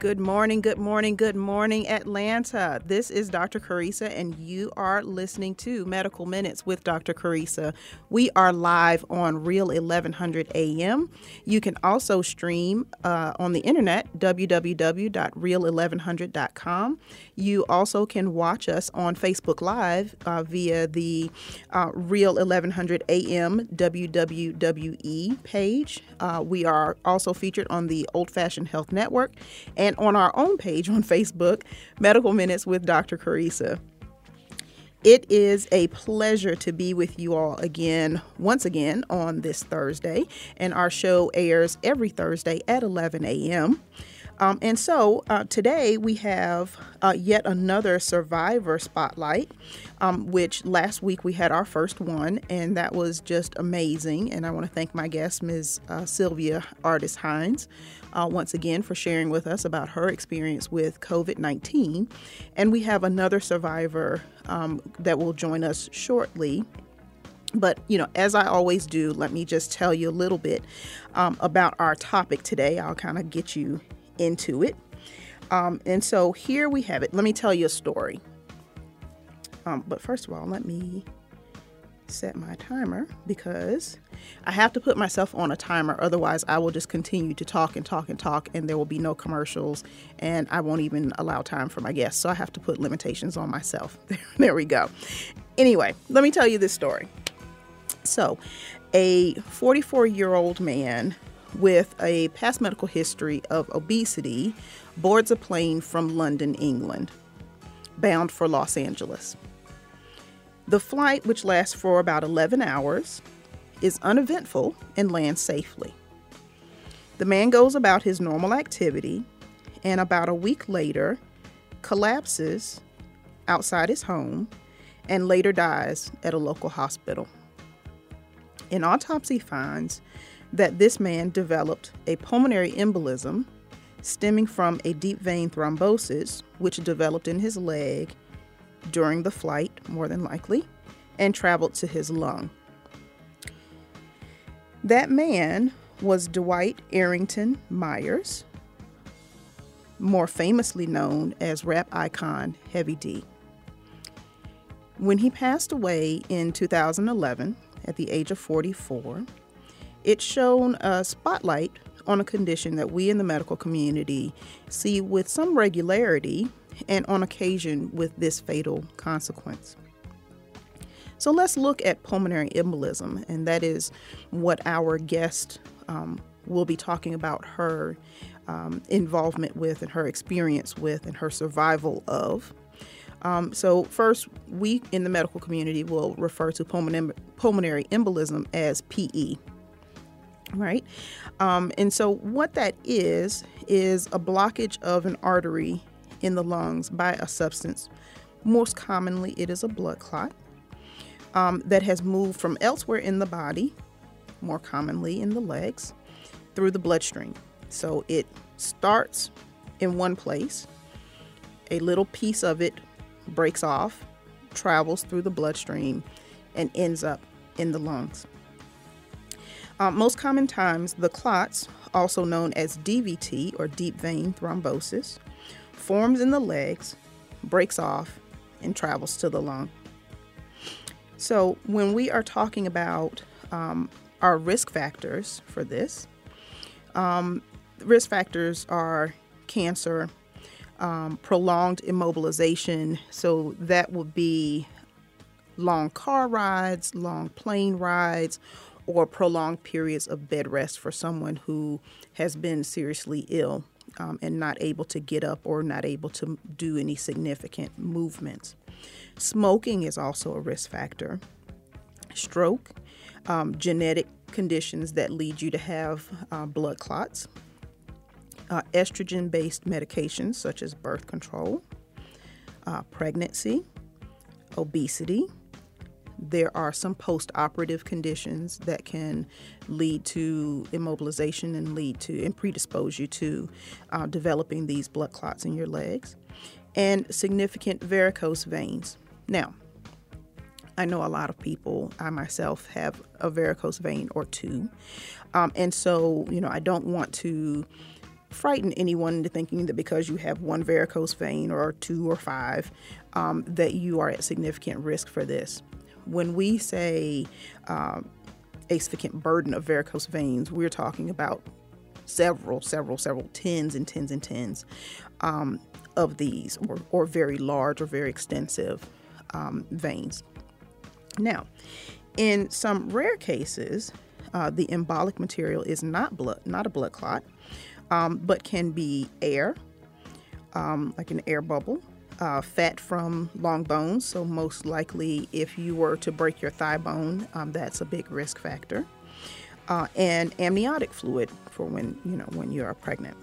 Good morning, good morning, good morning, Atlanta. This is Dr. Carissa, and you are listening to Medical Minutes with Dr. Carissa. We are live on Real 1100 AM. You can also stream uh, on the internet, www.real1100.com. You also can watch us on Facebook Live uh, via the uh, Real 1100 AM WWE page. Uh, we are also featured on the Old Fashioned Health Network and on our own page on Facebook, Medical Minutes with Dr. Carissa. It is a pleasure to be with you all again, once again, on this Thursday. And our show airs every Thursday at 11 a.m. Um, and so uh, today we have uh, yet another survivor spotlight, um, which last week we had our first one, and that was just amazing. And I want to thank my guest, Ms. Uh, Sylvia Artis Hines, uh, once again for sharing with us about her experience with COVID 19. And we have another survivor um, that will join us shortly. But, you know, as I always do, let me just tell you a little bit um, about our topic today. I'll kind of get you into it. Um, and so here we have it. Let me tell you a story. Um, but first of all, let me set my timer because I have to put myself on a timer. Otherwise, I will just continue to talk and talk and talk, and there will be no commercials, and I won't even allow time for my guests. So I have to put limitations on myself. there we go. Anyway, let me tell you this story. So, a 44 year old man with a past medical history of obesity boards a plane from London, England, bound for Los Angeles. The flight, which lasts for about 11 hours, is uneventful and lands safely. The man goes about his normal activity and about a week later collapses outside his home and later dies at a local hospital. An autopsy finds that this man developed a pulmonary embolism stemming from a deep vein thrombosis, which developed in his leg during the flight, more than likely, and traveled to his lung. That man was Dwight Arrington Myers, more famously known as rap icon Heavy D. When he passed away in 2011 at the age of 44, it shone a spotlight on a condition that we in the medical community see with some regularity and on occasion with this fatal consequence. So let's look at pulmonary embolism, and that is what our guest um, will be talking about her um, involvement with and her experience with and her survival of. Um, so, first, we in the medical community will refer to pulmonary embolism as PE, right? Um, and so, what that is, is a blockage of an artery in the lungs by a substance. Most commonly, it is a blood clot um, that has moved from elsewhere in the body, more commonly in the legs, through the bloodstream. So, it starts in one place, a little piece of it breaks off, travels through the bloodstream, and ends up in the lungs. Uh, most common times, the clots, also known as DVT or deep vein thrombosis, forms in the legs, breaks off, and travels to the lung. So, when we are talking about um, our risk factors for this, um, risk factors are cancer, um, prolonged immobilization. So, that would be long car rides, long plane rides, or prolonged periods of bed rest for someone who has been seriously ill um, and not able to get up or not able to do any significant movements. Smoking is also a risk factor. Stroke, um, genetic conditions that lead you to have uh, blood clots, uh, estrogen based medications such as birth control, uh, pregnancy, obesity, There are some post operative conditions that can lead to immobilization and lead to and predispose you to uh, developing these blood clots in your legs and significant varicose veins. Now, I know a lot of people, I myself have a varicose vein or two. Um, and so, you know, I don't want to frighten anyone into thinking that because you have one varicose vein or two or five, um, that you are at significant risk for this. When we say um, significant burden of varicose veins, we're talking about several, several, several tens and tens and tens um, of these, or, or very large or very extensive um, veins. Now, in some rare cases, uh, the embolic material is not blood, not a blood clot, um, but can be air, um, like an air bubble, uh, fat from long bones. So most likely, if you were to break your thigh bone, um, that's a big risk factor. Uh, and amniotic fluid for when you know when you are pregnant.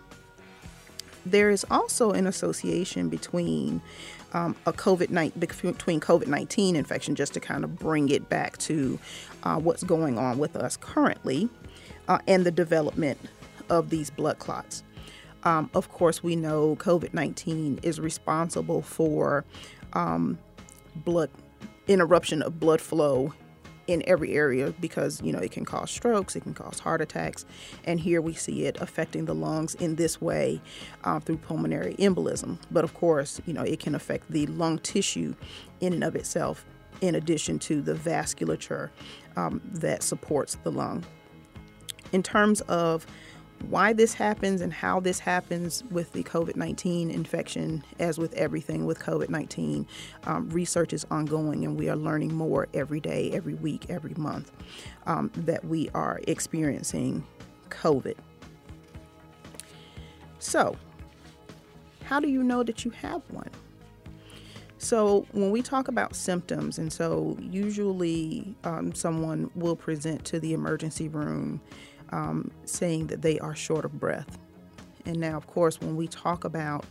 There is also an association between um, a COVID between COVID nineteen infection, just to kind of bring it back to uh, what's going on with us currently, uh, and the development of these blood clots. Um, of course, we know COVID 19 is responsible for um, blood interruption of blood flow in every area because you know it can cause strokes it can cause heart attacks and here we see it affecting the lungs in this way uh, through pulmonary embolism. But of course you know it can affect the lung tissue in and of itself in addition to the vasculature um, that supports the lung. In terms of why this happens and how this happens with the COVID 19 infection, as with everything with COVID 19, um, research is ongoing and we are learning more every day, every week, every month um, that we are experiencing COVID. So, how do you know that you have one? So, when we talk about symptoms, and so usually um, someone will present to the emergency room um, saying that they are short of breath. And now, of course, when we talk about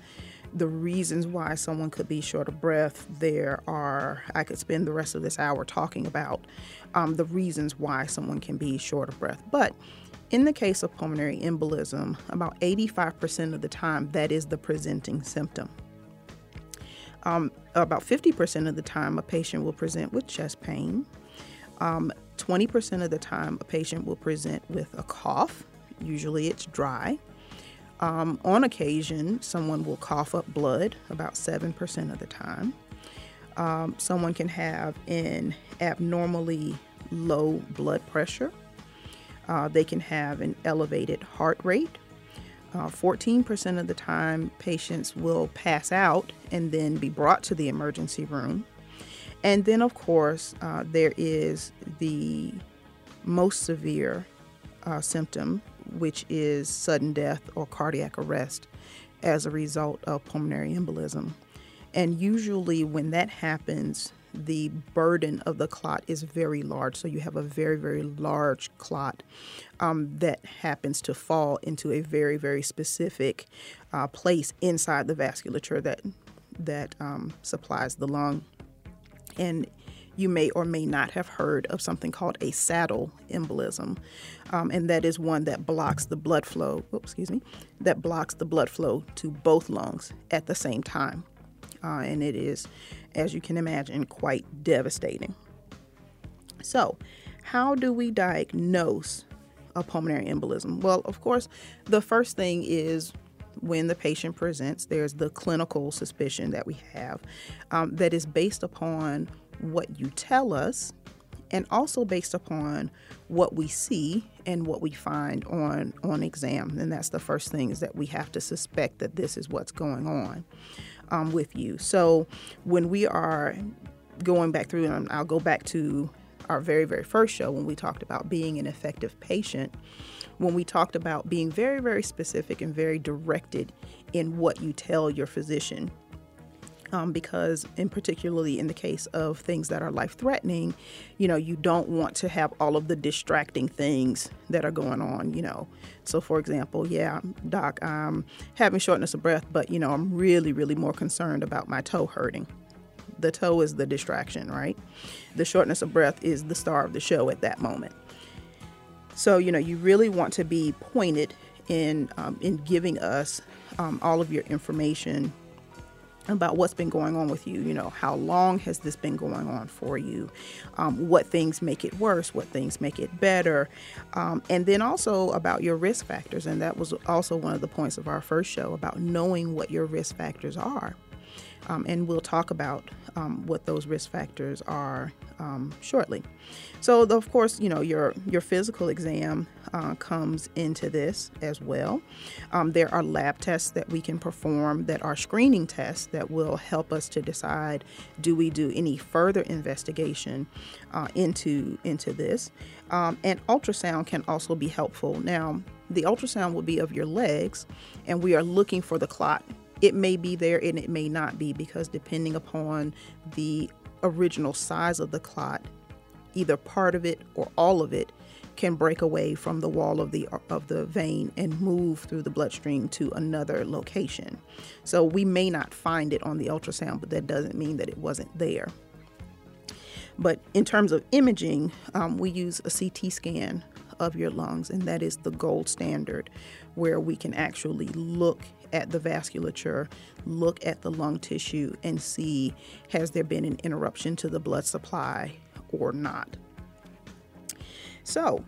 the reasons why someone could be short of breath, there are, I could spend the rest of this hour talking about um, the reasons why someone can be short of breath. But in the case of pulmonary embolism, about 85% of the time, that is the presenting symptom. Um, about 50% of the time, a patient will present with chest pain. Um, 20% of the time, a patient will present with a cough. Usually it's dry. Um, on occasion, someone will cough up blood about 7% of the time. Um, someone can have an abnormally low blood pressure. Uh, they can have an elevated heart rate. Uh, 14% of the time, patients will pass out and then be brought to the emergency room. And then, of course, uh, there is the most severe uh, symptom, which is sudden death or cardiac arrest as a result of pulmonary embolism. And usually, when that happens, the burden of the clot is very large. So you have a very, very large clot um, that happens to fall into a very, very specific uh, place inside the vasculature that that um, supplies the lung and you may or may not have heard of something called a saddle embolism, um, and that is one that blocks the blood flow. Oops, excuse me, that blocks the blood flow to both lungs at the same time, uh, and it is, as you can imagine, quite devastating. So, how do we diagnose a pulmonary embolism? Well, of course, the first thing is when the patient presents, there's the clinical suspicion that we have um, that is based upon what you tell us and also based upon what we see and what we find on on exam. And that's the first thing is that we have to suspect that this is what's going on um, with you. So when we are going back through and i'll go back to our very very first show when we talked about being an effective patient when we talked about being very, very specific and very directed in what you tell your physician. Um, because, in particularly in the case of things that are life threatening, you know, you don't want to have all of the distracting things that are going on, you know. So, for example, yeah, doc, I'm having shortness of breath, but, you know, I'm really, really more concerned about my toe hurting the toe is the distraction, right? The shortness of breath is the star of the show at that moment. So, you know, you really want to be pointed in um, in giving us um, all of your information about what's been going on with you. You know, how long has this been going on for you? Um, what things make it worse? What things make it better? Um, and then also about your risk factors. And that was also one of the points of our first show about knowing what your risk factors are. Um, and we'll talk about um, what those risk factors are um, shortly. So, of course, you know your your physical exam uh, comes into this as well. Um, there are lab tests that we can perform that are screening tests that will help us to decide do we do any further investigation uh, into into this. Um, and ultrasound can also be helpful. Now, the ultrasound will be of your legs, and we are looking for the clot it may be there and it may not be because depending upon the original size of the clot, either part of it or all of it can break away from the wall of the of the vein and move through the bloodstream to another location. So we may not find it on the ultrasound, but that doesn't mean that it wasn't there. But in terms of imaging, um, we use a CT scan of your lungs, and that is the gold standard, where we can actually look at the vasculature, look at the lung tissue, and see has there been an interruption to the blood supply or not. So,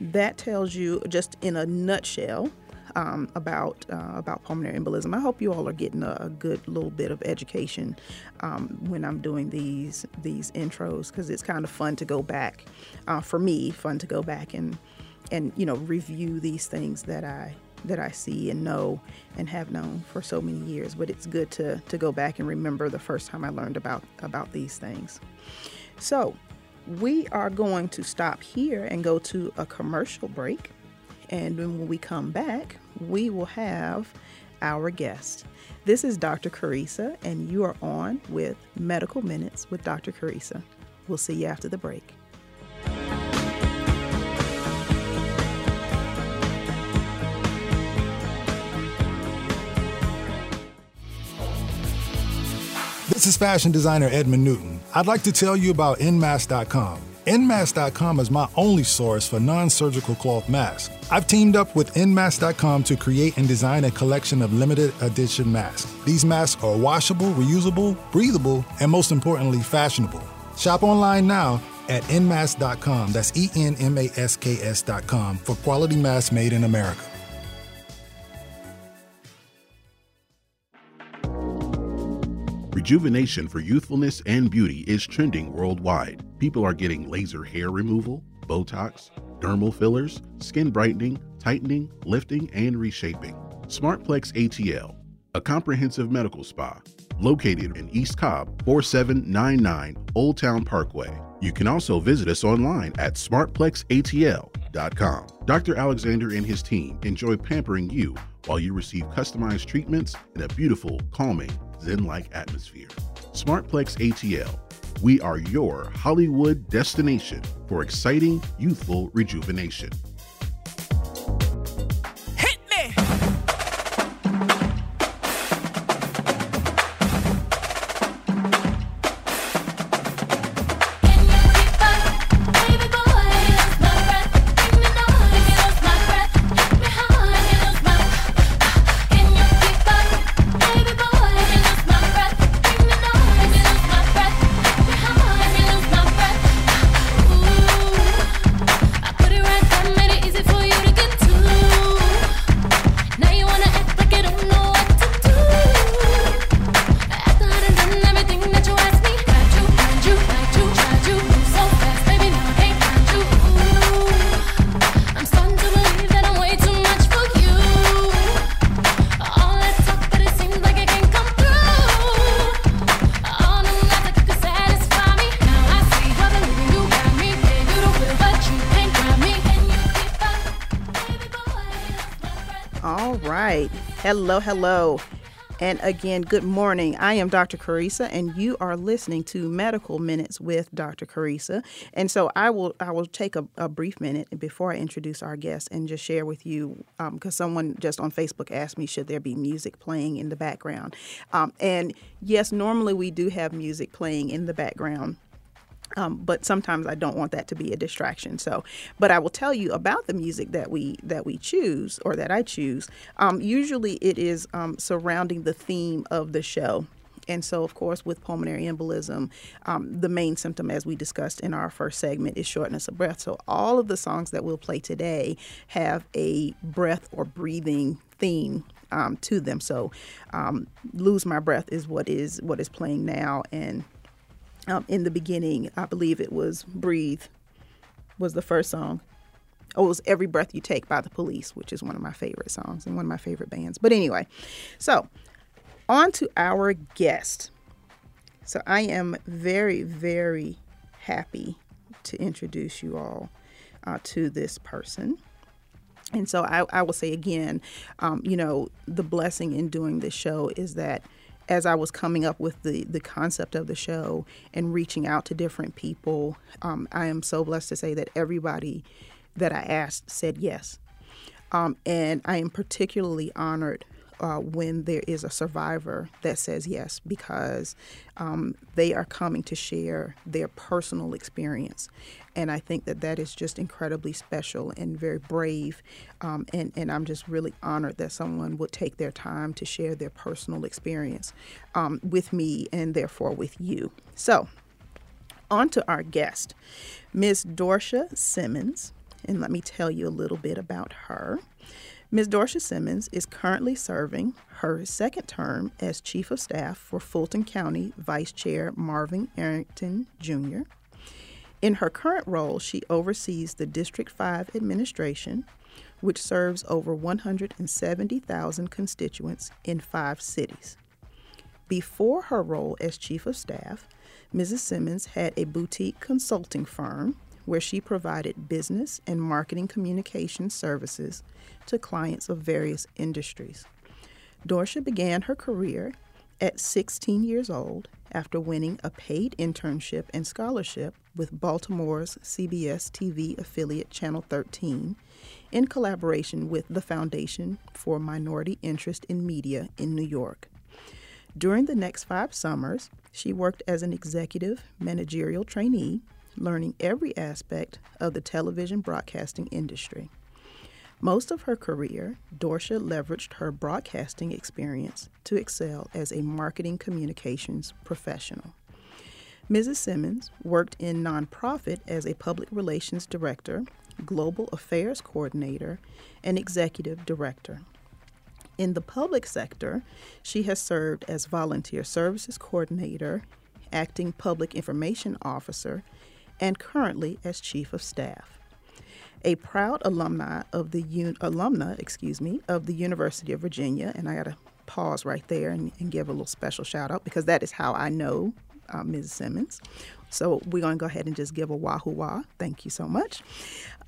that tells you just in a nutshell um, about uh, about pulmonary embolism. I hope you all are getting a, a good little bit of education um, when I'm doing these these intros because it's kind of fun to go back uh, for me, fun to go back and and you know review these things that I that I see and know and have known for so many years. But it's good to, to go back and remember the first time I learned about, about these things. So we are going to stop here and go to a commercial break. And when we come back, we will have our guest. This is Dr. Carissa, and you are on with Medical Minutes with Dr. Carissa. We'll see you after the break. This is fashion designer Edmund Newton. I'd like to tell you about Nmask.com. Nmask.com is my only source for non surgical cloth masks. I've teamed up with Nmask.com to create and design a collection of limited edition masks. These masks are washable, reusable, breathable, and most importantly, fashionable. Shop online now at Nmask.com. That's E N M A S K S.com for quality masks made in America. Rejuvenation for youthfulness and beauty is trending worldwide. People are getting laser hair removal, Botox, dermal fillers, skin brightening, tightening, lifting, and reshaping. Smartplex ATL, a comprehensive medical spa located in East Cobb, 4799 Old Town Parkway. You can also visit us online at smartplexatl.com. Dr. Alexander and his team enjoy pampering you while you receive customized treatments in a beautiful, calming, Zen like atmosphere. Smartplex ATL. We are your Hollywood destination for exciting youthful rejuvenation. Hello, hello. And again, good morning. I am Dr. Carissa, and you are listening to Medical Minutes with Dr. Carissa. And so I will I will take a, a brief minute before I introduce our guest and just share with you because um, someone just on Facebook asked me should there be music playing in the background. Um, and yes, normally we do have music playing in the background um, but sometimes I don't want that to be a distraction. So, but I will tell you about the music that we that we choose or that I choose. Um, usually, it is um, surrounding the theme of the show. And so, of course, with pulmonary embolism, um, the main symptom, as we discussed in our first segment, is shortness of breath. So, all of the songs that we'll play today have a breath or breathing theme um, to them. So, um, "Lose My Breath" is what is what is playing now, and um, in the beginning, I believe it was Breathe was the first song. Oh, it was Every Breath You Take by the Police, which is one of my favorite songs and one of my favorite bands. But anyway, so on to our guest. So I am very, very happy to introduce you all uh, to this person. And so I, I will say again, um, you know, the blessing in doing this show is that as I was coming up with the, the concept of the show and reaching out to different people, um, I am so blessed to say that everybody that I asked said yes. Um, and I am particularly honored uh, when there is a survivor that says yes because um, they are coming to share their personal experience. And I think that that is just incredibly special and very brave. Um, and, and I'm just really honored that someone would take their time to share their personal experience um, with me and therefore with you. So, on to our guest, Ms. Dorsha Simmons. And let me tell you a little bit about her. Ms. Dorsha Simmons is currently serving her second term as Chief of Staff for Fulton County Vice Chair Marvin Arrington Jr. In her current role, she oversees the District 5 administration, which serves over 170,000 constituents in five cities. Before her role as Chief of Staff, Mrs. Simmons had a boutique consulting firm where she provided business and marketing communication services to clients of various industries. Dorsha began her career at 16 years old after winning a paid internship and scholarship with Baltimore's CBS TV affiliate Channel 13 in collaboration with the Foundation for Minority Interest in Media in New York. During the next five summers, she worked as an executive managerial trainee, learning every aspect of the television broadcasting industry. Most of her career, Dorsha leveraged her broadcasting experience to excel as a marketing communications professional. Mrs. Simmons worked in nonprofit as a public relations director, global affairs coordinator, and executive director. In the public sector, she has served as volunteer services coordinator, acting public information officer, and currently as chief of staff a proud alumni of the un- alumna, excuse me, of the University of Virginia, and I got to pause right there and, and, give a little special shout out because that is how I know uh, Ms. Simmons. So we're going to go ahead and just give a wahoo wah. Thank you so much.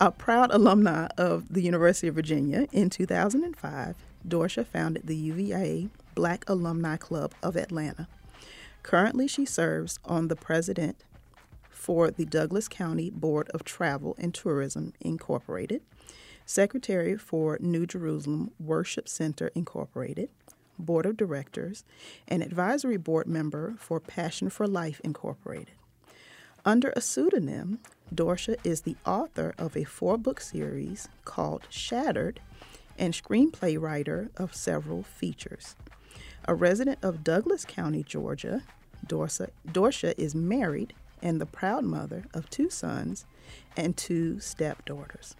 A proud alumni of the University of Virginia, in 2005, Dorsha founded the UVA Black Alumni Club of Atlanta. Currently, she serves on the president for the Douglas County Board of Travel and Tourism, Incorporated, Secretary for New Jerusalem Worship Center, Incorporated, Board of Directors, and Advisory Board member for Passion for Life, Incorporated. Under a pseudonym, Dorsha is the author of a four book series called Shattered and screenplay writer of several features. A resident of Douglas County, Georgia, Dorsha, Dorsha is married and the proud mother of two sons and two stepdaughters.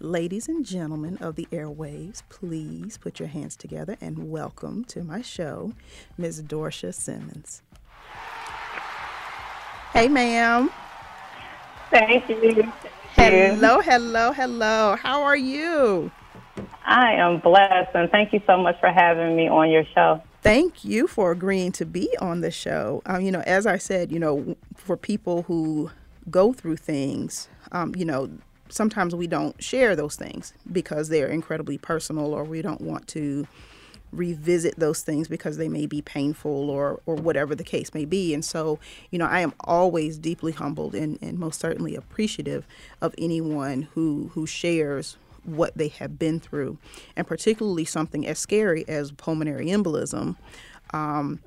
Ladies and gentlemen of the airwaves, please put your hands together and welcome to my show, Ms. Dorsha Simmons. Hey, ma'am. Thank you. Hello, hello, hello. How are you? I am blessed, and thank you so much for having me on your show thank you for agreeing to be on the show. Um, you know, as I said, you know, for people who go through things, um, you know, sometimes we don't share those things because they're incredibly personal or we don't want to revisit those things because they may be painful or or whatever the case may be. And so, you know, I am always deeply humbled and, and most certainly appreciative of anyone who who shares what they have been through, and particularly something as scary as pulmonary embolism. Um,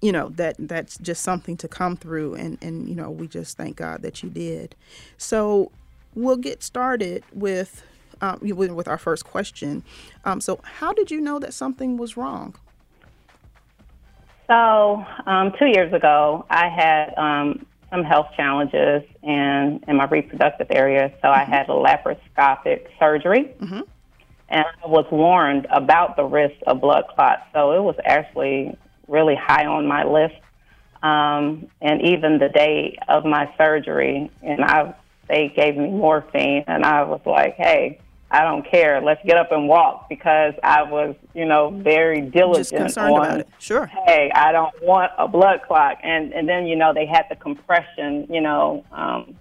you know that that's just something to come through, and and you know we just thank God that you did. So we'll get started with um, with our first question. Um, so, how did you know that something was wrong? So, um, two years ago, I had um, some health challenges in, in my reproductive area. So, mm-hmm. I had a laparoscopic surgery. Mm-hmm. And I was warned about the risk of blood clots. So, it was actually really high on my list. Um, and even the day of my surgery, and I they gave me morphine, and I was like, "Hey, I don't care. Let's get up and walk because I was, you know, very diligent on. Sure. Hey, I don't want a blood clot, and and then you know they had the compression, you know, um,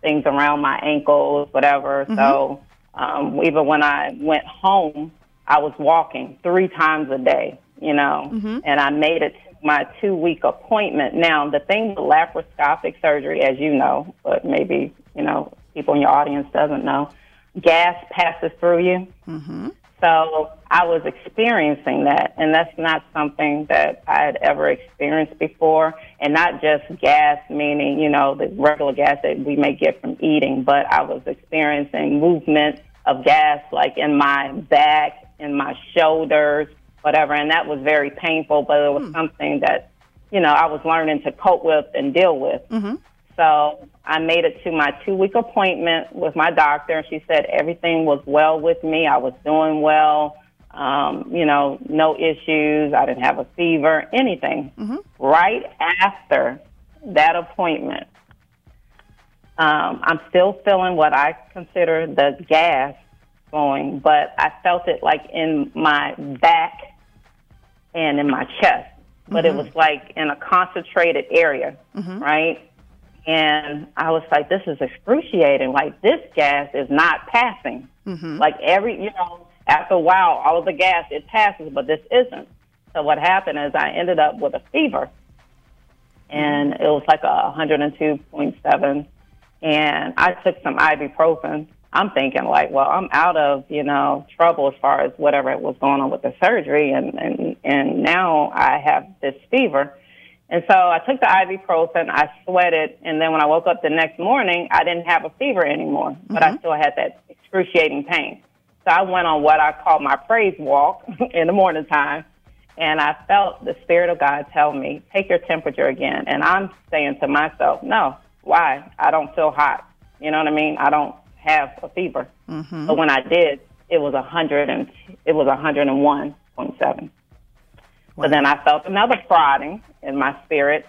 things around my ankles, whatever. Mm-hmm. So um, even when I went home, I was walking three times a day, you know, mm-hmm. and I made it to my two week appointment. Now the thing with laparoscopic surgery, as you know, but maybe you know people in your audience doesn't know gas passes through you. Mm-hmm. So I was experiencing that, and that's not something that I had ever experienced before. And not just gas, meaning, you know, the regular gas that we may get from eating, but I was experiencing movement of gas like in my back, in my shoulders, whatever. And that was very painful, but it was mm. something that, you know, I was learning to cope with and deal with. Mm-hmm. So I made it to my two week appointment with my doctor, and she said everything was well with me. I was doing well, um, you know, no issues. I didn't have a fever, anything. Mm-hmm. Right after that appointment, um, I'm still feeling what I consider the gas going, but I felt it like in my back and in my chest. But mm-hmm. it was like in a concentrated area, mm-hmm. right? And I was like, this is excruciating. Like, this gas is not passing. Mm-hmm. Like, every, you know, after a while, all of the gas, it passes, but this isn't. So, what happened is I ended up with a fever. And it was like a 102.7. And I took some ibuprofen. I'm thinking, like, well, I'm out of, you know, trouble as far as whatever was going on with the surgery. And, and, and now I have this fever. And so I took the ibuprofen, I sweated, and then when I woke up the next morning, I didn't have a fever anymore, mm-hmm. but I mm-hmm. still had that excruciating pain. So I went on what I call my praise walk in the morning time, and I felt the Spirit of God tell me, take your temperature again. And I'm saying to myself, no, why? I don't feel hot. You know what I mean? I don't have a fever. Mm-hmm. But when I did, it was 100 and, it was 101.7. Wow. So then I felt another prodding in my spirit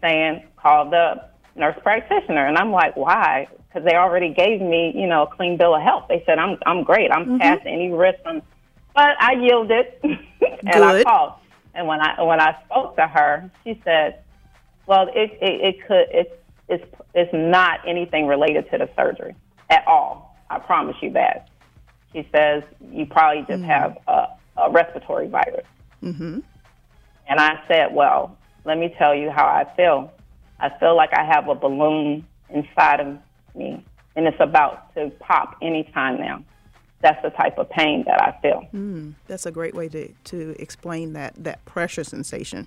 saying, call the nurse practitioner. And I'm like, why? Because they already gave me, you know, a clean bill of health. They said, I'm, I'm great. I'm mm-hmm. past any risk. But I yielded and. I called. And when I, when I spoke to her, she said, well, it, it, it could, it, it's, it's not anything related to the surgery at all. I promise you that. She says, you probably just mm-hmm. have a, a respiratory virus. Mm-hmm. And I said, Well, let me tell you how I feel. I feel like I have a balloon inside of me, and it's about to pop anytime now. That's the type of pain that I feel. Mm, that's a great way to, to explain that, that pressure sensation.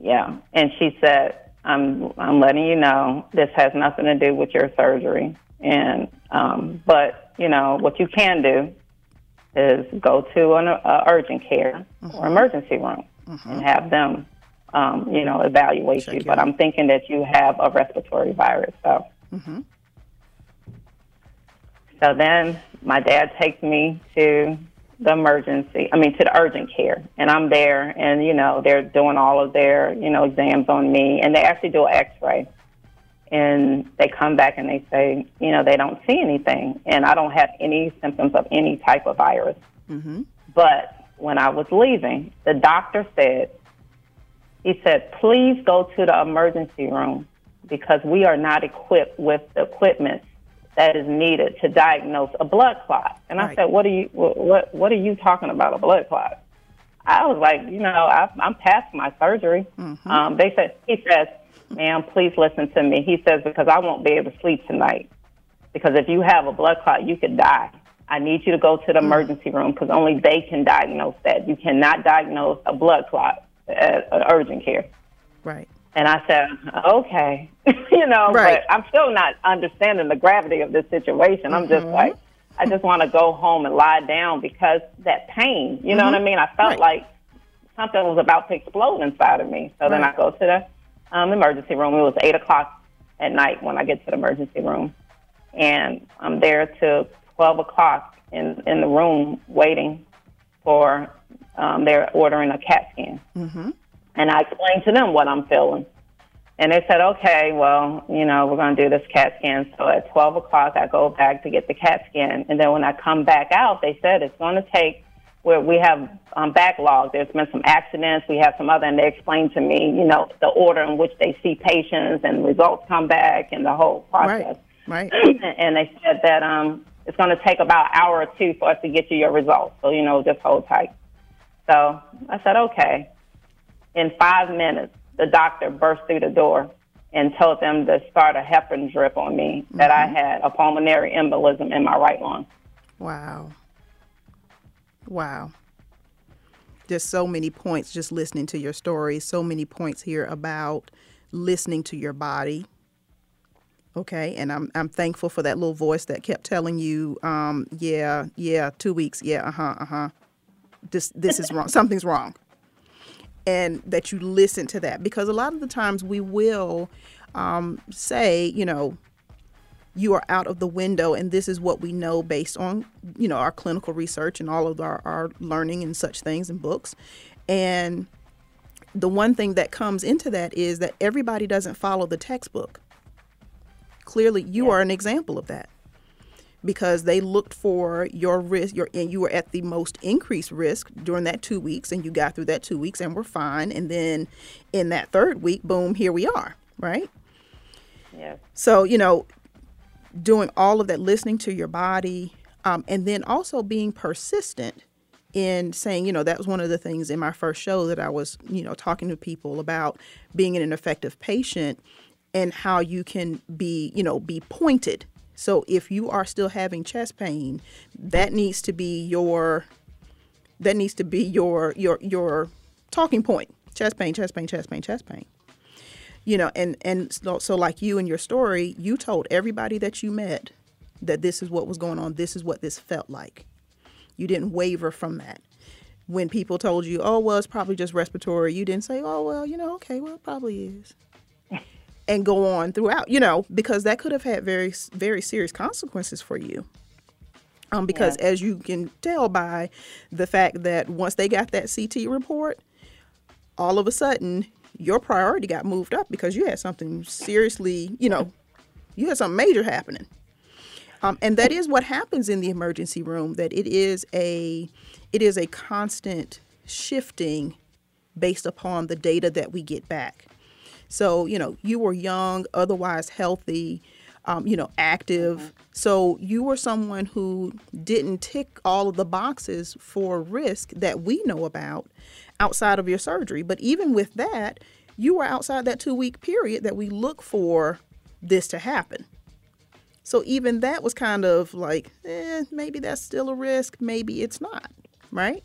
Yeah. And she said, I'm, I'm letting you know this has nothing to do with your surgery. And, um, but, you know, what you can do is go to an uh, urgent care mm-hmm. or emergency room mm-hmm. and have them, um, you know, evaluate Check you. But I'm thinking that you have a respiratory virus. So, mm-hmm. so then my dad takes me to the emergency, I mean, to the urgent care. And I'm there, and, you know, they're doing all of their, you know, exams on me, and they actually do an x ray and they come back and they say, you know, they don't see anything, and I don't have any symptoms of any type of virus. Mm-hmm. But when I was leaving, the doctor said, he said, please go to the emergency room because we are not equipped with the equipment that is needed to diagnose a blood clot. And Right. I said, "What are you what what are you talking about a blood clot?" I was like, "You know, I, I'm past my surgery." Um, they said, "He says, ma'am, please listen to me." He says because I won't be able to sleep tonight because if you have a blood clot, you could die. I need you to go to the mm. emergency room because only they can diagnose that. You cannot diagnose a blood clot uh, at, at urgent care. Right. And I said, okay, you know, Right. but I'm still not understanding the gravity of this situation. I'm just mm-hmm. like, I just want to go home and lie down because that pain, you know what mm-hmm. I mean? I felt Right. like something was about to explode inside of me. So then I go to the um, emergency room. It was eight o'clock at night when I get to the emergency room, and I'm there till twelve o'clock in in the room waiting for. Um, they're ordering a CAT scan, mm-hmm. and I explained to them what I'm feeling. And they said, okay, well, you know, we're going to do this CAT scan. So at 12 o'clock, I go back to get the CAT scan. And then when I come back out, they said it's going to take where we have um, backlog. There's been some accidents. We have some other, and they explained to me, you know, the order in which they see patients and results come back and the whole process. Right. Right. and they said that um, it's going to take about an hour or two for us to get you your results. So, you know, just hold tight. So I said, okay. In five minutes, the doctor burst through the door and told them to start a heparin drip on me that I had a pulmonary embolism in my right lung. Wow. Wow. Just so many points just listening to your story, so many points here about listening to your body. Okay, and I'm I'm thankful for that little voice that kept telling you, um, yeah, yeah, two weeks, yeah, uh huh, uh huh. This this is wrong. Something's wrong. And that you listen to that because a lot of the times we will um, say, you know, you are out of the window and this is what we know based on you know our clinical research and all of our, our learning and such things and books. And the one thing that comes into that is that everybody doesn't follow the textbook. Clearly you are an example of that because they looked for your risk your and you were at the most increased risk during that two weeks and you got through that two weeks and were fine. And then in that third week boom here we are right? Yes. so, you know, doing all of that, listening to your body, um, and then also being persistent in saying, you know, that was one of the things in my first show that I was, you know, talking to people about being an effective patient and how you can be, you know, be pointed. So if you are still having chest pain, that needs to be your that needs to be your your your talking point. Chest pain, chest pain, chest pain, chest pain you know and and so, so like you and your story you told everybody that you met that this is what was going on this is what this felt like. You didn't waver from that. When people told you oh well it's probably just respiratory you didn't say oh well you know okay well it probably is and go on throughout you know because that could have had very very serious consequences for you. Um, because Yeah. as you can tell by the fact that once they got that CT report, all of a sudden your priority got moved up because you had something seriously, you know, you had something major happening. Um, and that is what happens in the emergency room. That it is a, it is a constant shifting based upon the data that we get back. So you know, you were young, otherwise healthy, um, you know, active. So you were someone who didn't tick all of the boxes for risk that we know about outside of your surgery. But even with that, you were outside that two week period that we look for this to happen. So even that was kind of like, eh, maybe that's still a risk, maybe it's not, right?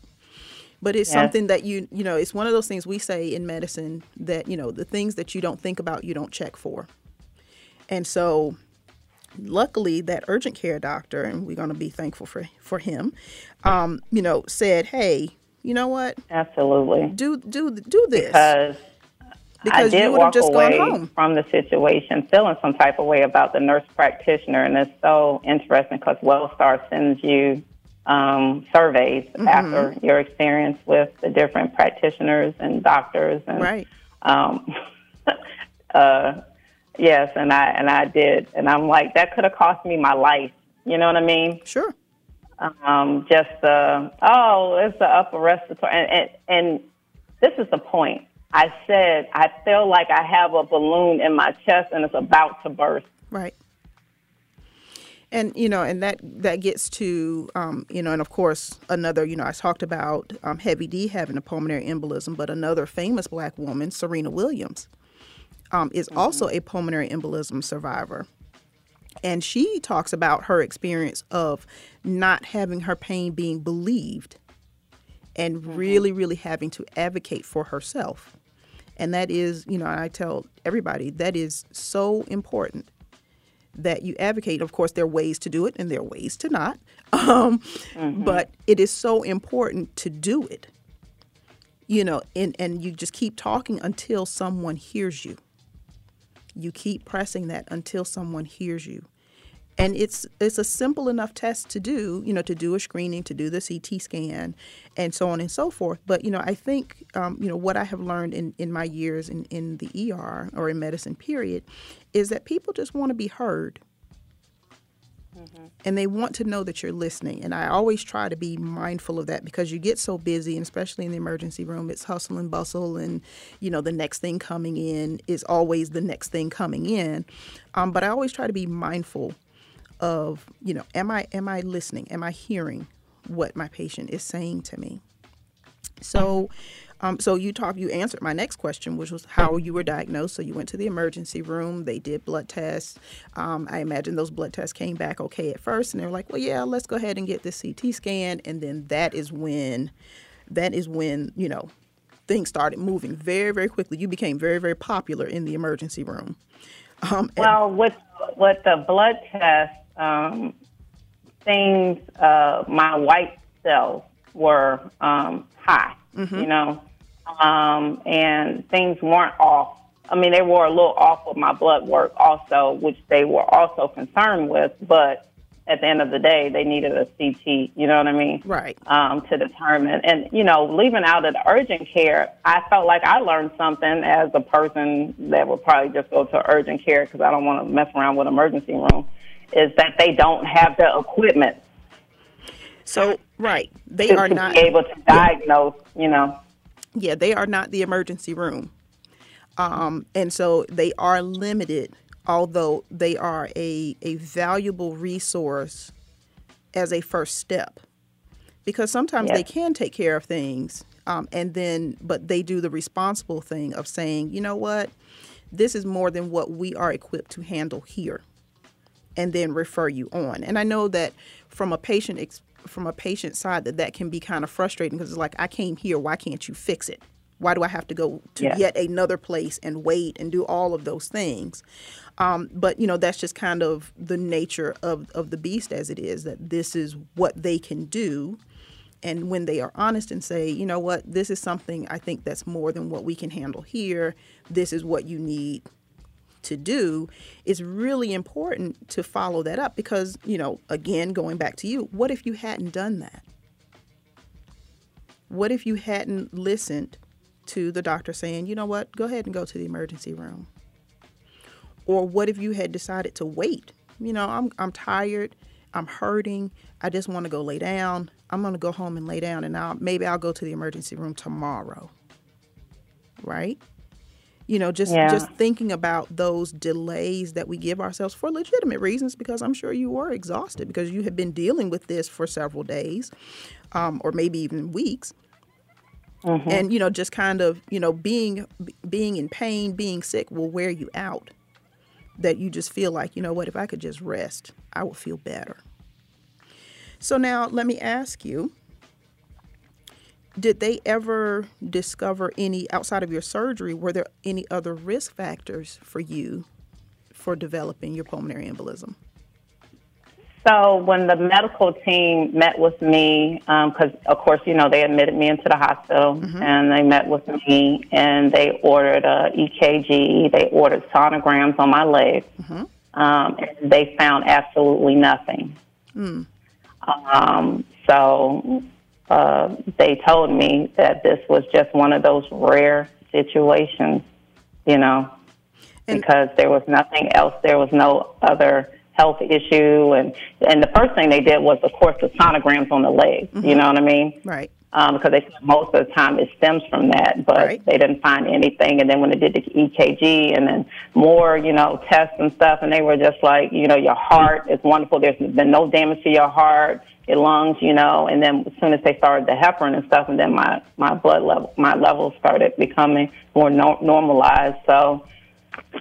But it's Yes. something that you, you know, it's one of those things we say in medicine that, you know, the things that you don't think about, you don't check for. And so luckily that urgent care doctor, and we're going to be thankful for, for him, um, you know, said, hey, you know what? Absolutely. Do, do, do this. Because because I you did have walk just away gone home. from the situation feeling some type of way about the nurse practitioner, and it's so interesting because WellStar sends you um, surveys Mm-hmm. after your experience with the different practitioners and doctors, and Right. um, uh, yes, and I and I did, and I'm like that could have cost me my life. You know what I mean? Sure. Um, just the oh, it's the upper respiratory, and, and and this is the point. I said I feel like I have a balloon in my chest and it's about to burst. Right. And you know, and that that gets to um, you know, and of course another you know I talked about um, Heavy D having a pulmonary embolism, but another famous black woman, Serena Williams, um, is mm-hmm. also a pulmonary embolism survivor. And she talks about her experience of not having her pain being believed and mm-hmm. really, really having to advocate for herself. And that is, you know, I tell everybody that is so important that you advocate. Of course, there are ways to do it and there are ways to not. Um, mm-hmm. But it is so important to do it, you know, and, and you just keep talking until someone hears you. You keep pressing that until someone hears you and it's it's a simple enough test to do you know to do a screening to do the ct scan and so on and so forth. But you know i think um, you know what i have learned in, in my years in, in the er or in medicine period is that people just want to be heard. Mm-hmm. and they want to know that you're listening. And i always try to be mindful of that because you get so busy and especially in the emergency room it's hustle and bustle and you know the next thing coming in is always the next thing coming in. Um, but i always try to be mindful of you know am i am i listening? Am i hearing what my patient is saying to me? So um, so you talked you answered my next question which was how you were diagnosed. So you went to the emergency room they did blood tests. Um, i imagine those blood tests came back okay at first and they were like well yeah let's go ahead and get this ct scan. And then that is when that is when you know things started moving very very quickly. You became very very popular in the emergency room. Um, well with with the blood test um, things, uh, my white cells were um, high, mm-hmm. you know, um, and things weren't off. I mean, they were a little off with my blood work also, which they were also concerned with, but at the end of the day, they needed a CT, you know what I mean? Right. Um, to determine. And, you know, leaving out of the urgent care, I felt like I learned something as a person that would probably just go to urgent care because I don't want to mess around with emergency room is that they don't have the equipment. So right, they to, are to not be able to diagnose. You know. Yeah, they are not the emergency room, um, and so they are limited. Although they are a a valuable resource as a first step, because sometimes yes. they can take care of things, um, and then but they do the responsible thing of saying, you know what, this is more than what we are equipped to handle here and then refer you on. And I know that from a patient ex- from a patient side that that can be kind of frustrating because it's like I came here, why can't you fix it? Why do I have to go to yeah. yet another place and wait and do all of those things? Um, but you know that's just kind of the nature of of the beast as it is that this is what they can do. And when they are honest and say, you know what, this is something I think that's more than what we can handle here. This is what you need to do, it's really important to follow that up because, you know, again, going back to you, what if you hadn't done that? What if you hadn't listened to the doctor saying, you know what, go ahead and go to the emergency room? Or what if you had decided to wait? You know, I'm, I'm tired, I'm hurting, I just want to go lay down. I'm going to go home and lay down, and I'll, maybe I'll go to the emergency room tomorrow. Right? You know just yeah. just thinking about those delays that we give ourselves for legitimate reasons because i'm sure you were exhausted because you have been dealing with this for several days um, or maybe even weeks mm-hmm. and you know just kind of you know being being in pain being sick will wear you out that you just feel like you know what if i could just rest i would feel better so now let me ask you did they ever discover any outside of your surgery were there any other risk factors for you for developing your pulmonary embolism so when the medical team met with me because um, of course you know they admitted me into the hospital mm-hmm. and they met with me and they ordered a ekg they ordered sonograms on my legs mm-hmm. um, and they found absolutely nothing mm. um, so uh, they told me that this was just one of those rare situations, you know, and because there was nothing else. There was no other health issue, and and the first thing they did was, of course, the sonograms on the leg. Mm-hmm. You know what I mean? Right. Um, because they said most of the time it stems from that, but right. they didn't find anything. And then when they did the EKG and then more, you know, tests and stuff, and they were just like, you know, your heart is wonderful. There's been no damage to your heart, your lungs, you know. And then as soon as they started the heparin and stuff, and then my my blood level, my levels started becoming more no- normalized. So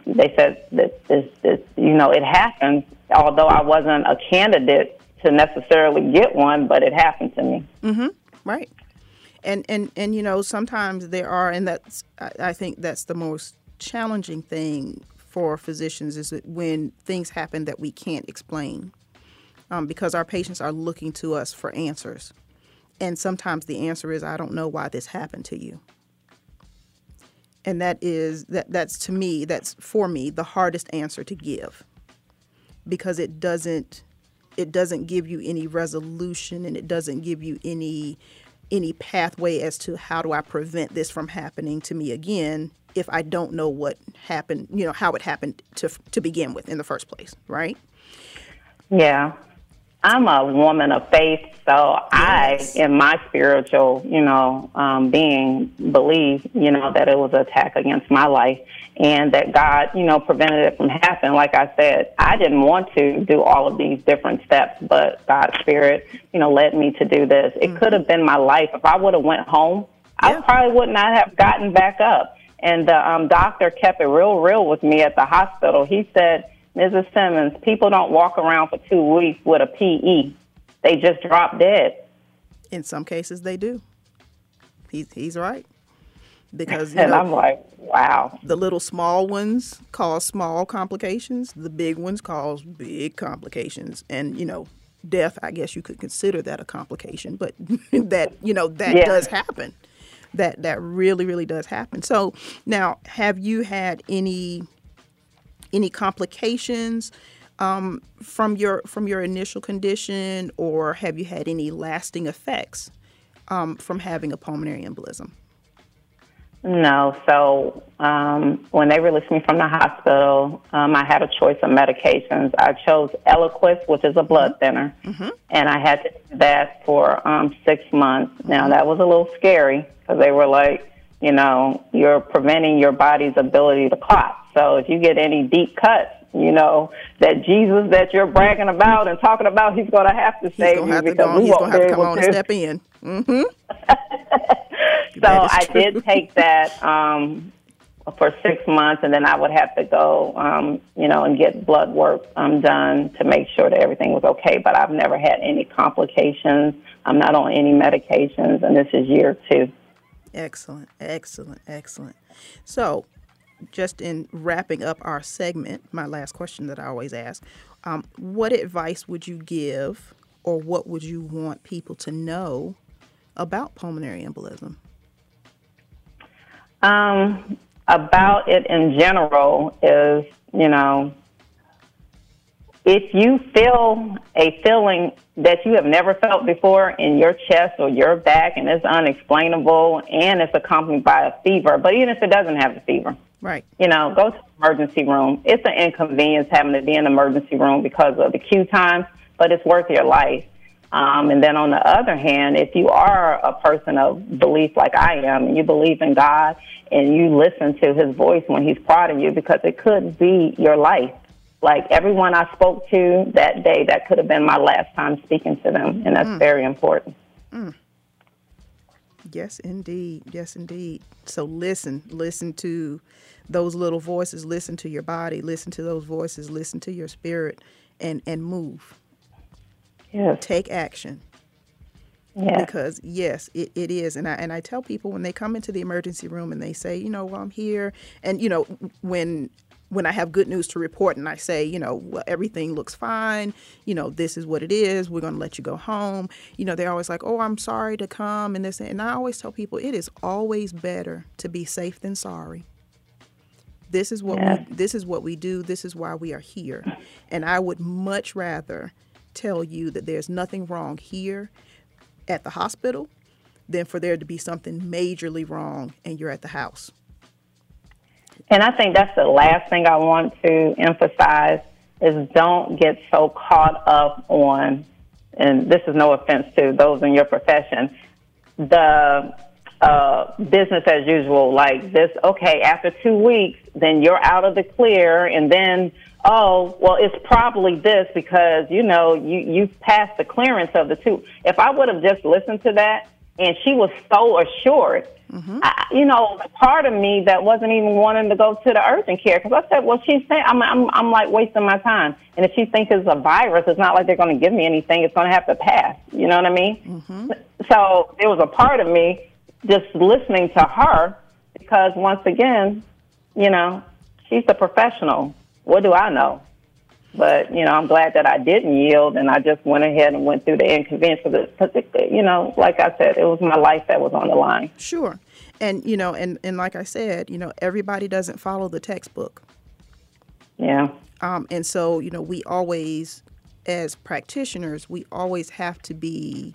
they said that this, this, you know, it happens. Although I wasn't a candidate to necessarily get one, but it happened to me. Mm-hmm. Right. And and and you know, sometimes there are, and that's I, I think that's the most challenging thing for physicians is when things happen that we can't explain, um, because our patients are looking to us for answers, and sometimes the answer is, I don't know why this happened to you and that is that that's to me that's for me the hardest answer to give because it doesn't it doesn't give you any resolution and it doesn't give you any any pathway as to how do I prevent this from happening to me again if I don't know what happened, you know, how it happened to to begin with in the first place, right? Yeah. I'm a woman of faith, so yes. I, in my spiritual, you know, um, being, believe, you know, that it was an attack against my life, and that God, you know, prevented it from happening. Like I said, I didn't want to do all of these different steps, but God's Spirit, you know, led me to do this. It mm-hmm. could have been my life if I would have went home. Yeah. I probably would not have gotten back up. And the um, doctor kept it real, real with me at the hospital. He said Mrs. Simmons, people don't walk around for two weeks with a PE. They just drop dead. In some cases, they do. He's he's right. Because you and know, I'm like, wow. The little small ones cause small complications. The big ones cause big complications, and you know, death. I guess you could consider that a complication, but that you know that yeah. does happen. That that really really does happen. So now, have you had any any complications um, from your from your initial condition, or have you had any lasting effects um, from having a pulmonary embolism? No. So um, when they released me from the hospital, um, I had a choice of medications. I chose Eliquis, which is a blood mm-hmm. thinner, mm-hmm. and I had to do that for um, six months. Now that was a little scary because they were like, you know, you're preventing your body's ability to clot. So if you get any deep cuts, you know, that Jesus that you're bragging about and talking about, he's going to have to save you because go, we he's won't to have to come on and step in. Mm-hmm. so I did take that um, for six months, and then I would have to go, um, you know, and get blood work um, done to make sure that everything was okay. But I've never had any complications. I'm not on any medications, and this is year two. Excellent, excellent, excellent. So, just in wrapping up our segment, my last question that I always ask um, what advice would you give or what would you want people to know about pulmonary embolism? Um, about it in general is, you know, if you feel a feeling that you have never felt before in your chest or your back and it's unexplainable and it's accompanied by a fever, but even if it doesn't have a fever, right? You know, go to the emergency room. It's an inconvenience having to be in the emergency room because of the queue time, but it's worth your life. Um, and then on the other hand, if you are a person of belief like I am, and you believe in God and you listen to His voice when He's prodding you, because it could be your life like everyone I spoke to that day, that could have been my last time speaking to them, and that's mm. very important. Mm. Yes, indeed. Yes, indeed. So listen, listen to those little voices. Listen to your body. Listen to those voices. Listen to your spirit, and and move. Yes. Take action. Yes. Because yes, it, it is, and I and I tell people when they come into the emergency room and they say, you know, well, I'm here, and you know, when when I have good news to report and I say, you know, well, everything looks fine, you know, this is what it is, we're going to let you go home. You know, they're always like, oh, I'm sorry to come and this. And I always tell people it is always better to be safe than sorry. This is what yeah. we this is what we do. This is why we are here. And I would much rather tell you that there's nothing wrong here at the hospital than for there to be something majorly wrong and you're at the house. And I think that's the last thing I want to emphasize is don't get so caught up on, and this is no offense to those in your profession, the uh, business as usual, like this, okay, after two weeks, then you're out of the clear, and then, oh, well, it's probably this because, you know, you, you've passed the clearance of the two. If I would have just listened to that, and she was so assured, Mm-hmm. I, you know, part of me that wasn't even wanting to go to the urgent care because I said, well, she's saying I'm, I'm, I'm like wasting my time. And if she thinks it's a virus, it's not like they're going to give me anything. It's going to have to pass. You know what I mean? Mm-hmm. So there was a part of me just listening to her because once again, you know, she's a professional. What do I know? But you know, I'm glad that I didn't yield, and I just went ahead and went through the inconvenience of it because, you know, like I said, it was my life that was on the line. Sure, and you know, and and like I said, you know, everybody doesn't follow the textbook. Yeah. Um, and so you know, we always, as practitioners, we always have to be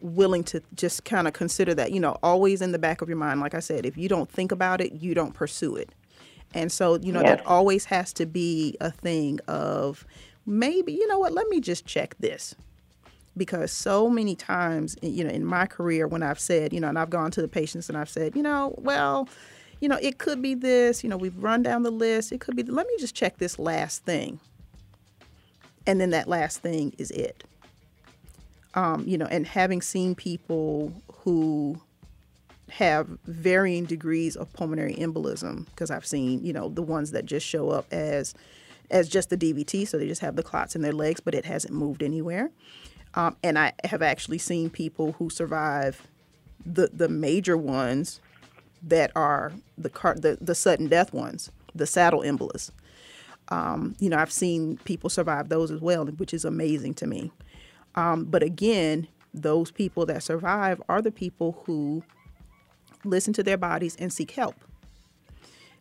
willing to just kind of consider that, you know, always in the back of your mind. Like I said, if you don't think about it, you don't pursue it. And so, you know, yes. that always has to be a thing of maybe, you know what, let me just check this. Because so many times, you know, in my career, when I've said, you know, and I've gone to the patients and I've said, you know, well, you know, it could be this, you know, we've run down the list. It could be, let me just check this last thing. And then that last thing is it. Um, you know, and having seen people who have varying degrees of pulmonary embolism because I've seen, you know, the ones that just show up as as just the DVT, so they just have the clots in their legs, but it hasn't moved anywhere. Um, and I have actually seen people who survive the the major ones that are the car, the, the sudden death ones, the saddle embolus. Um, you know, I've seen people survive those as well, which is amazing to me. Um, but again, those people that survive are the people who listen to their bodies and seek help.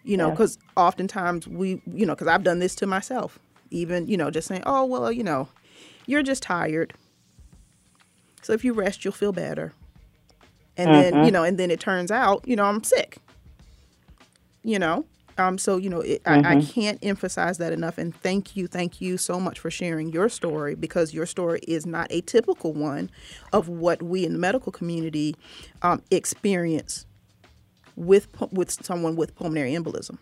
You know, because yeah. oftentimes we, you know, because I've done this to myself, even, you know, just saying, oh, well, you know, you're just tired. So if you rest, you'll feel better. And mm-hmm. then, you know, and then it turns out, you know, I'm sick. You know, um, so you know, it, mm-hmm. I, I, mm-hmm. can't emphasize that enough. And thank you, thank you so much for sharing your story because your story is not a typical one of what we in the medical community um, experience with with someone with pulmonary embolism.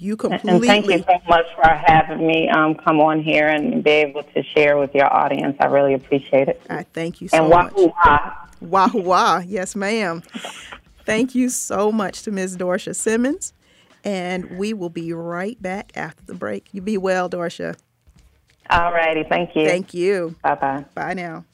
You completely. And thank you so much for having me um, come on here and be able to share with your audience. I really appreciate it. I thank you so and much. And wah wah. Wah Yes, ma'am. Thank you so much to Ms. Dorsha Simmons. And we will be right back after the break. You be well, Dorsha. All righty. Thank you. Thank you. Bye bye. Bye now.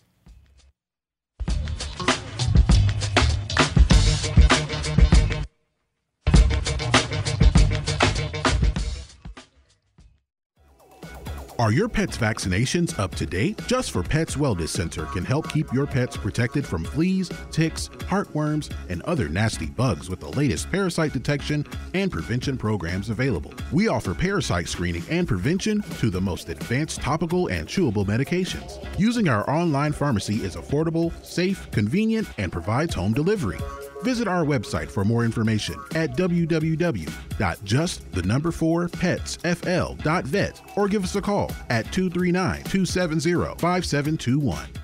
Are your pet's vaccinations up to date? Just for Pets Wellness Center can help keep your pets protected from fleas, ticks, heartworms, and other nasty bugs with the latest parasite detection and prevention programs available. We offer parasite screening and prevention to the most advanced topical and chewable medications. Using our online pharmacy is affordable, safe, convenient, and provides home delivery. Visit our website for more information at www.justthenumber4petsfl.vet or give us a call at 239 270 5721.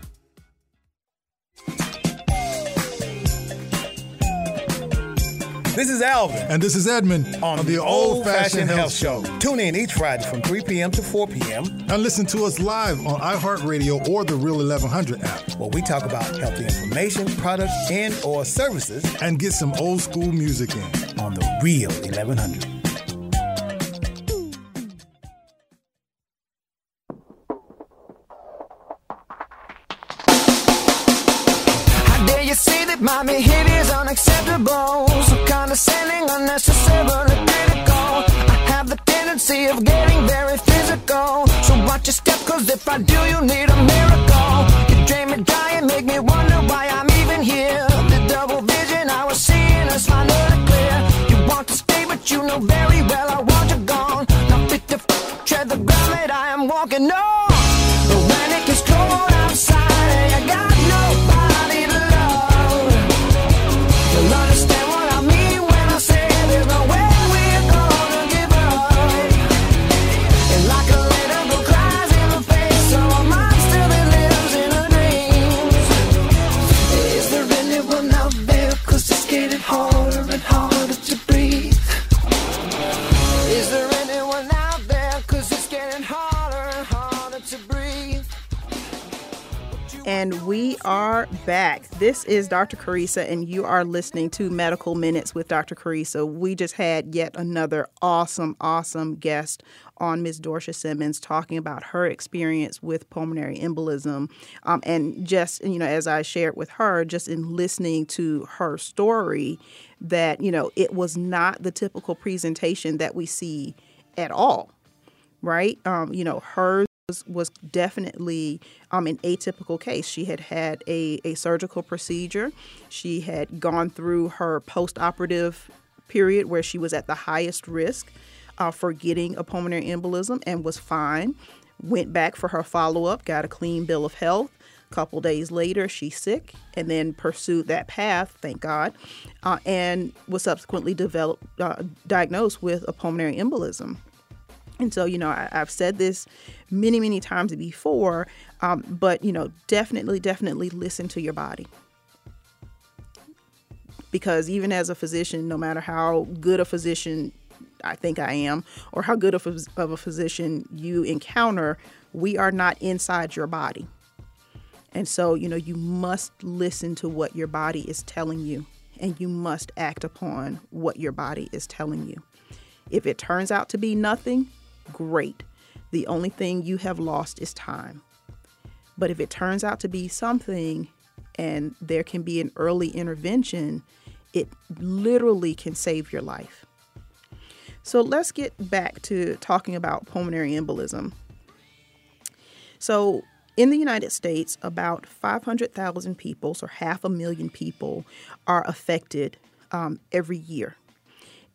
This is Alvin. And this is Edmund on, on the, the Old Fashioned Health Show. Tune in each Friday from 3 p.m. to 4 p.m. And listen to us live on iHeartRadio or the Real 1100 app. Where we talk about healthy information, products, and or services. And get some old school music in. On the Real 1100. My behavior is unacceptable. So condescending, unnecessarily critical. I have the tendency of getting very physical. So watch your step, cause if I do, you need a miracle. You drain me dry and make me wonder why I'm even here. The double vision I was seeing is finally clear. You want to stay, but you know very well I want you gone. Now fit to f- tread the ground that I am walking on. Are back. This is Dr. Carissa, and you are listening to Medical Minutes with Dr. Carissa. We just had yet another awesome, awesome guest on Ms. Dorcia Simmons talking about her experience with pulmonary embolism. Um, and just, you know, as I shared with her, just in listening to her story, that, you know, it was not the typical presentation that we see at all, right? Um, you know, hers was, was definitely um, an atypical case. She had had a, a surgical procedure. She had gone through her post operative period where she was at the highest risk uh, for getting a pulmonary embolism and was fine. Went back for her follow up, got a clean bill of health. A couple days later, she's sick, and then pursued that path, thank God, uh, and was subsequently developed, uh, diagnosed with a pulmonary embolism. And so, you know, I, have said this many, many times before, um, but, you know, definitely, definitely listen to your body. Because even as a physician, no matter how good a physician I think I am, or how good of a, of a physician you encounter, we are not inside your body. And so, you know, you must listen to what your body is telling you, and you must act upon what your body is telling you. If it turns out to be nothing, great. The only thing you have lost is time. But if it turns out to be something and there can be an early intervention, it literally can save your life. So let's get back to talking about pulmonary embolism. So, in the United States, about 500,000 people, so half a million people, are affected um, every year.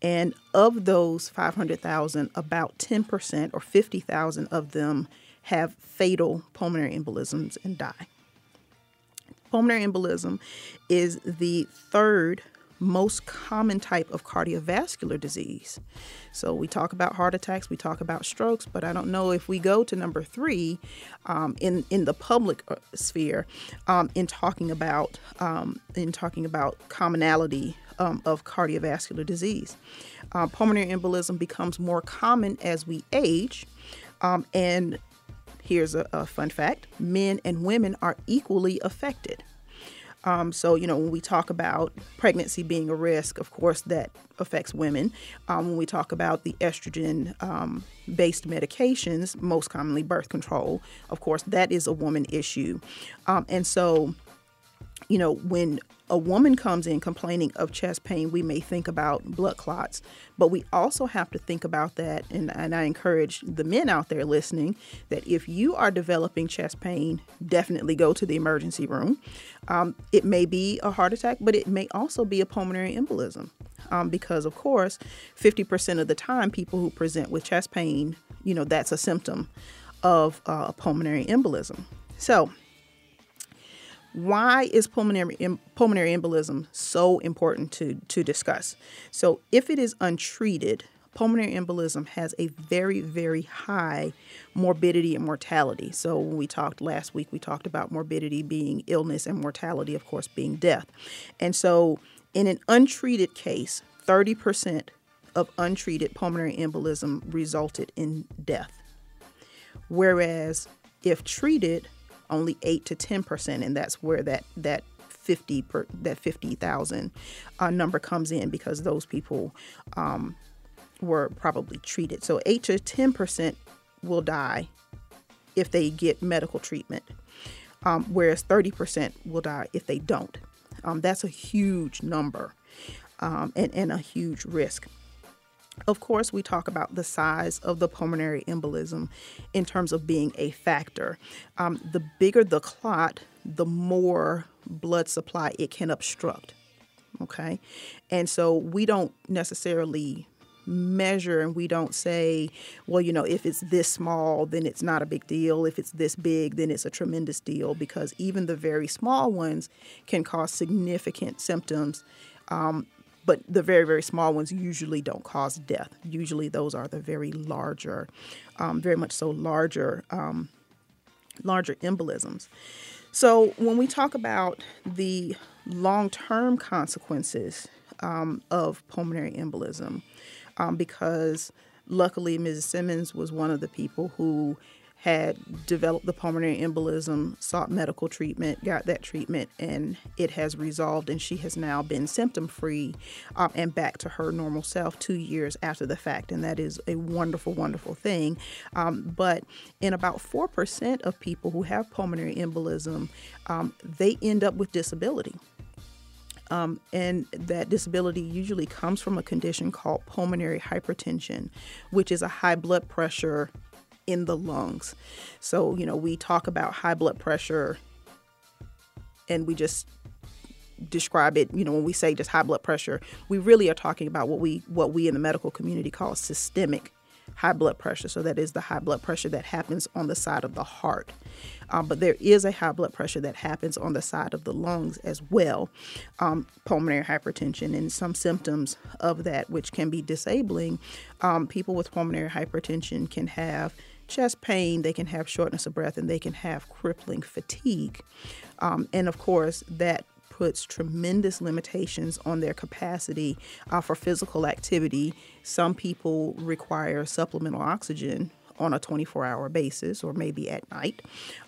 And of those 500,000, about 10% or 50,000 of them have fatal pulmonary embolisms and die. Pulmonary embolism is the third most common type of cardiovascular disease. So we talk about heart attacks, we talk about strokes, but I don't know if we go to number three um, in in the public uh, sphere um, in talking about um, in talking about commonality um, of cardiovascular disease. Uh, pulmonary embolism becomes more common as we age, um, and here's a, a fun fact: men and women are equally affected. Um, so, you know, when we talk about pregnancy being a risk, of course, that affects women. Um, when we talk about the estrogen um, based medications, most commonly birth control, of course, that is a woman issue. Um, and so, you know, when a woman comes in complaining of chest pain, we may think about blood clots, but we also have to think about that. And, and I encourage the men out there listening that if you are developing chest pain, definitely go to the emergency room. Um, it may be a heart attack, but it may also be a pulmonary embolism. Um, because, of course, 50% of the time, people who present with chest pain, you know, that's a symptom of uh, pulmonary embolism. So, why is pulmonary pulmonary embolism so important to to discuss? So if it is untreated, pulmonary embolism has a very very high morbidity and mortality. So when we talked last week, we talked about morbidity being illness and mortality, of course, being death. And so in an untreated case, 30% of untreated pulmonary embolism resulted in death. Whereas if treated, only 8 to 10%, and that's where that, that 50 per, that 50,000 uh, number comes in because those people um, were probably treated. So 8 to 10% will die if they get medical treatment, um, whereas 30% will die if they don't. Um, that's a huge number um, and, and a huge risk. Of course, we talk about the size of the pulmonary embolism in terms of being a factor. Um, the bigger the clot, the more blood supply it can obstruct. Okay. And so we don't necessarily measure and we don't say, well, you know, if it's this small, then it's not a big deal. If it's this big, then it's a tremendous deal because even the very small ones can cause significant symptoms um, but the very very small ones usually don't cause death. Usually those are the very larger um, very much so larger um, larger embolisms. So when we talk about the long-term consequences um, of pulmonary embolism um, because luckily mrs simmons was one of the people who had developed the pulmonary embolism, sought medical treatment, got that treatment, and it has resolved. And she has now been symptom free uh, and back to her normal self two years after the fact. And that is a wonderful, wonderful thing. Um, but in about 4% of people who have pulmonary embolism, um, they end up with disability. Um, and that disability usually comes from a condition called pulmonary hypertension, which is a high blood pressure in the lungs. So, you know, we talk about high blood pressure and we just describe it, you know, when we say just high blood pressure, we really are talking about what we what we in the medical community call systemic high blood pressure. So that is the high blood pressure that happens on the side of the heart. Um, but there is a high blood pressure that happens on the side of the lungs as well, um, pulmonary hypertension, and some symptoms of that, which can be disabling. Um, people with pulmonary hypertension can have chest pain, they can have shortness of breath, and they can have crippling fatigue. Um, and of course, that puts tremendous limitations on their capacity uh, for physical activity. Some people require supplemental oxygen on a 24 hour basis or maybe at night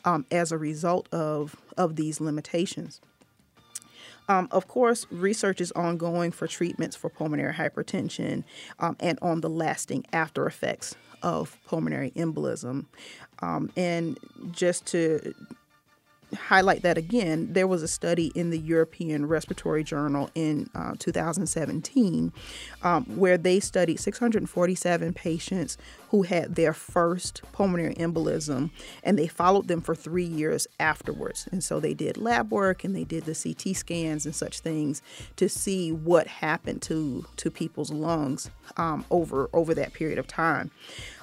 um, as a result of, of these limitations. Um, of course, research is ongoing for treatments for pulmonary hypertension um, and on the lasting after effects of pulmonary embolism. Um, and just to highlight that again, there was a study in the European Respiratory Journal in uh, 2017 um, where they studied 647 patients who had their first pulmonary embolism and they followed them for three years afterwards. And so they did lab work and they did the CT scans and such things to see what happened to, to people's lungs um, over, over that period of time.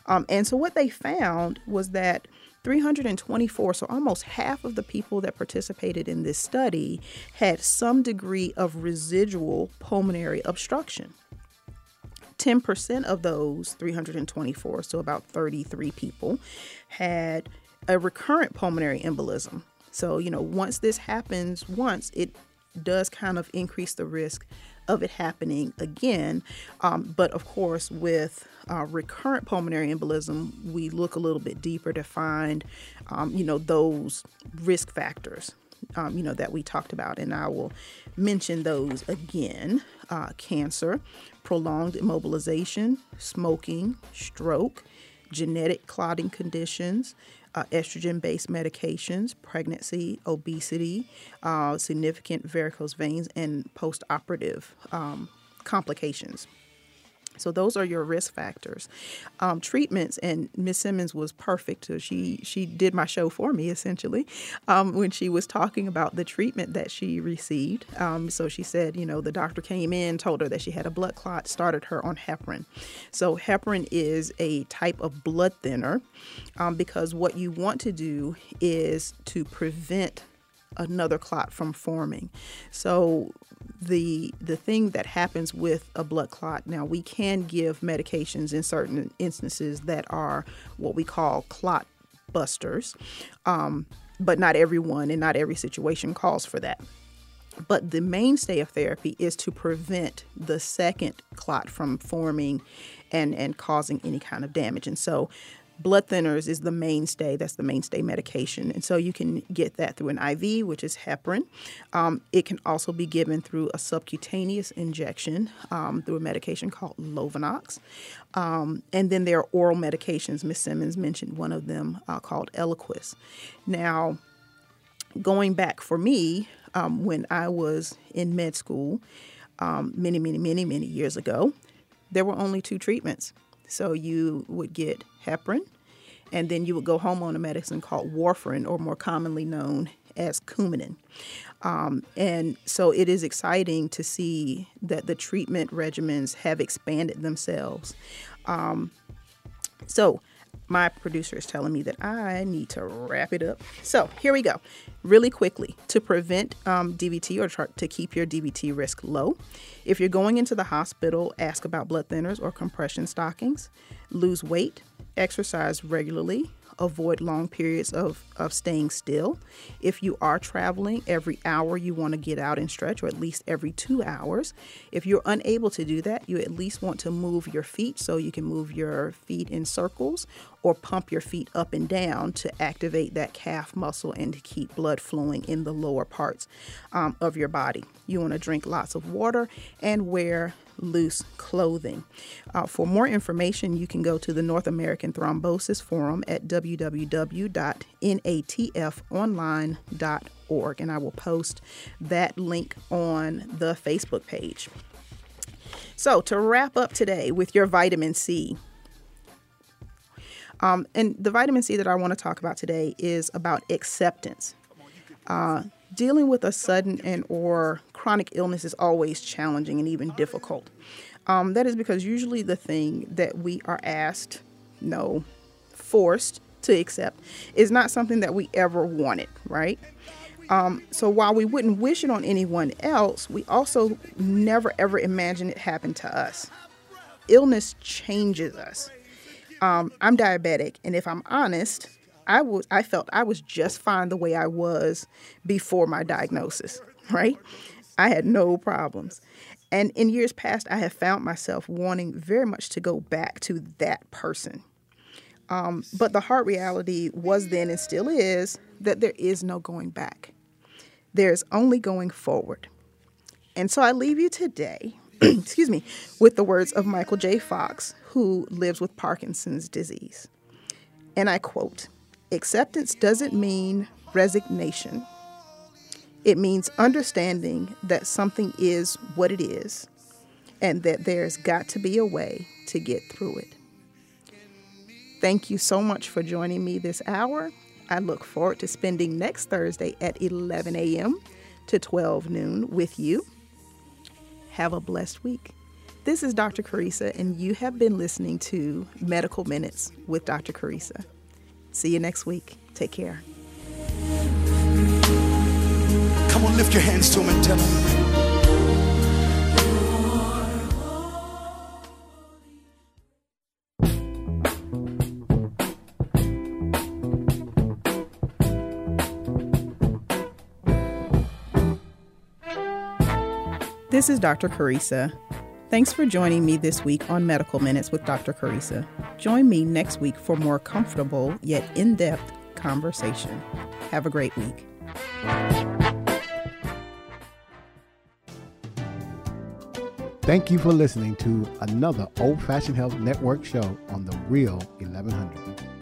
Um, and so what they found was that 324, so almost half of the people that participated in this study had some degree of residual pulmonary obstruction. 10% of those 324, so about 33 people, had a recurrent pulmonary embolism. So, you know, once this happens once, it does kind of increase the risk of it happening again. Um, but of course, with uh, recurrent pulmonary embolism, we look a little bit deeper to find, um, you know, those risk factors, um, you know, that we talked about. And I will mention those again uh, cancer, prolonged immobilization, smoking, stroke, genetic clotting conditions, uh, estrogen based medications, pregnancy, obesity, uh, significant varicose veins, and post operative um, complications. So those are your risk factors. Um, treatments, and Miss Simmons was perfect. So she she did my show for me essentially um, when she was talking about the treatment that she received. Um, so she said, you know, the doctor came in, told her that she had a blood clot, started her on heparin. So heparin is a type of blood thinner um, because what you want to do is to prevent another clot from forming. So the the thing that happens with a blood clot now we can give medications in certain instances that are what we call clot busters um, but not everyone and not every situation calls for that but the mainstay of therapy is to prevent the second clot from forming and and causing any kind of damage and so blood thinners is the mainstay. That's the mainstay medication. And so you can get that through an IV, which is heparin. Um, it can also be given through a subcutaneous injection um, through a medication called Lovenox. Um, and then there are oral medications. Miss Simmons mentioned one of them uh, called Eliquis. Now, going back for me, um, when I was in med school um, many, many, many, many years ago, there were only two treatments. So you would get heparin, and then you would go home on a medicine called warfarin, or more commonly known as Coumadin. Um, and so it is exciting to see that the treatment regimens have expanded themselves. Um, so my producer is telling me that I need to wrap it up. So here we go. Really quickly to prevent um, DVT or to keep your DVT risk low. If you're going into the hospital, ask about blood thinners or compression stockings. Lose weight, exercise regularly, avoid long periods of, of staying still. If you are traveling, every hour you want to get out and stretch, or at least every two hours. If you're unable to do that, you at least want to move your feet so you can move your feet in circles or pump your feet up and down to activate that calf muscle and to keep blood flowing in the lower parts um, of your body. You want to drink lots of water and wear loose clothing. Uh, for more information, you can go to the North American Thrombosis Forum at www.natfonline.org, and I will post that link on the Facebook page. So, to wrap up today with your vitamin C, um, and the vitamin C that I want to talk about today is about acceptance. Uh, dealing with a sudden and or chronic illness is always challenging and even difficult. Um, that is because usually the thing that we are asked, no, forced to accept, is not something that we ever wanted, right? Um, so while we wouldn't wish it on anyone else, we also never ever imagine it happened to us. Illness changes us. Um, I'm diabetic, and if I'm honest, I was I felt I was just fine the way I was before my diagnosis, right? I had no problems. And in years past, I have found myself wanting very much to go back to that person. Um, but the hard reality was then and still is that there is no going back. There's only going forward. And so I leave you today, excuse me, with the words of Michael J. Fox, who lives with Parkinson's disease. And I quote Acceptance doesn't mean resignation, it means understanding that something is what it is and that there's got to be a way to get through it. Thank you so much for joining me this hour. I look forward to spending next Thursday at 11 a.m. to 12 noon with you. Have a blessed week. This is Dr. Carissa, and you have been listening to Medical Minutes with Dr. Carissa. See you next week. Take care. Come on, lift your hands to him and tell him. This is Dr. Carissa. Thanks for joining me this week on Medical Minutes with Dr. Carissa. Join me next week for more comfortable yet in depth conversation. Have a great week. Thank you for listening to another Old Fashioned Health Network show on the Real 1100.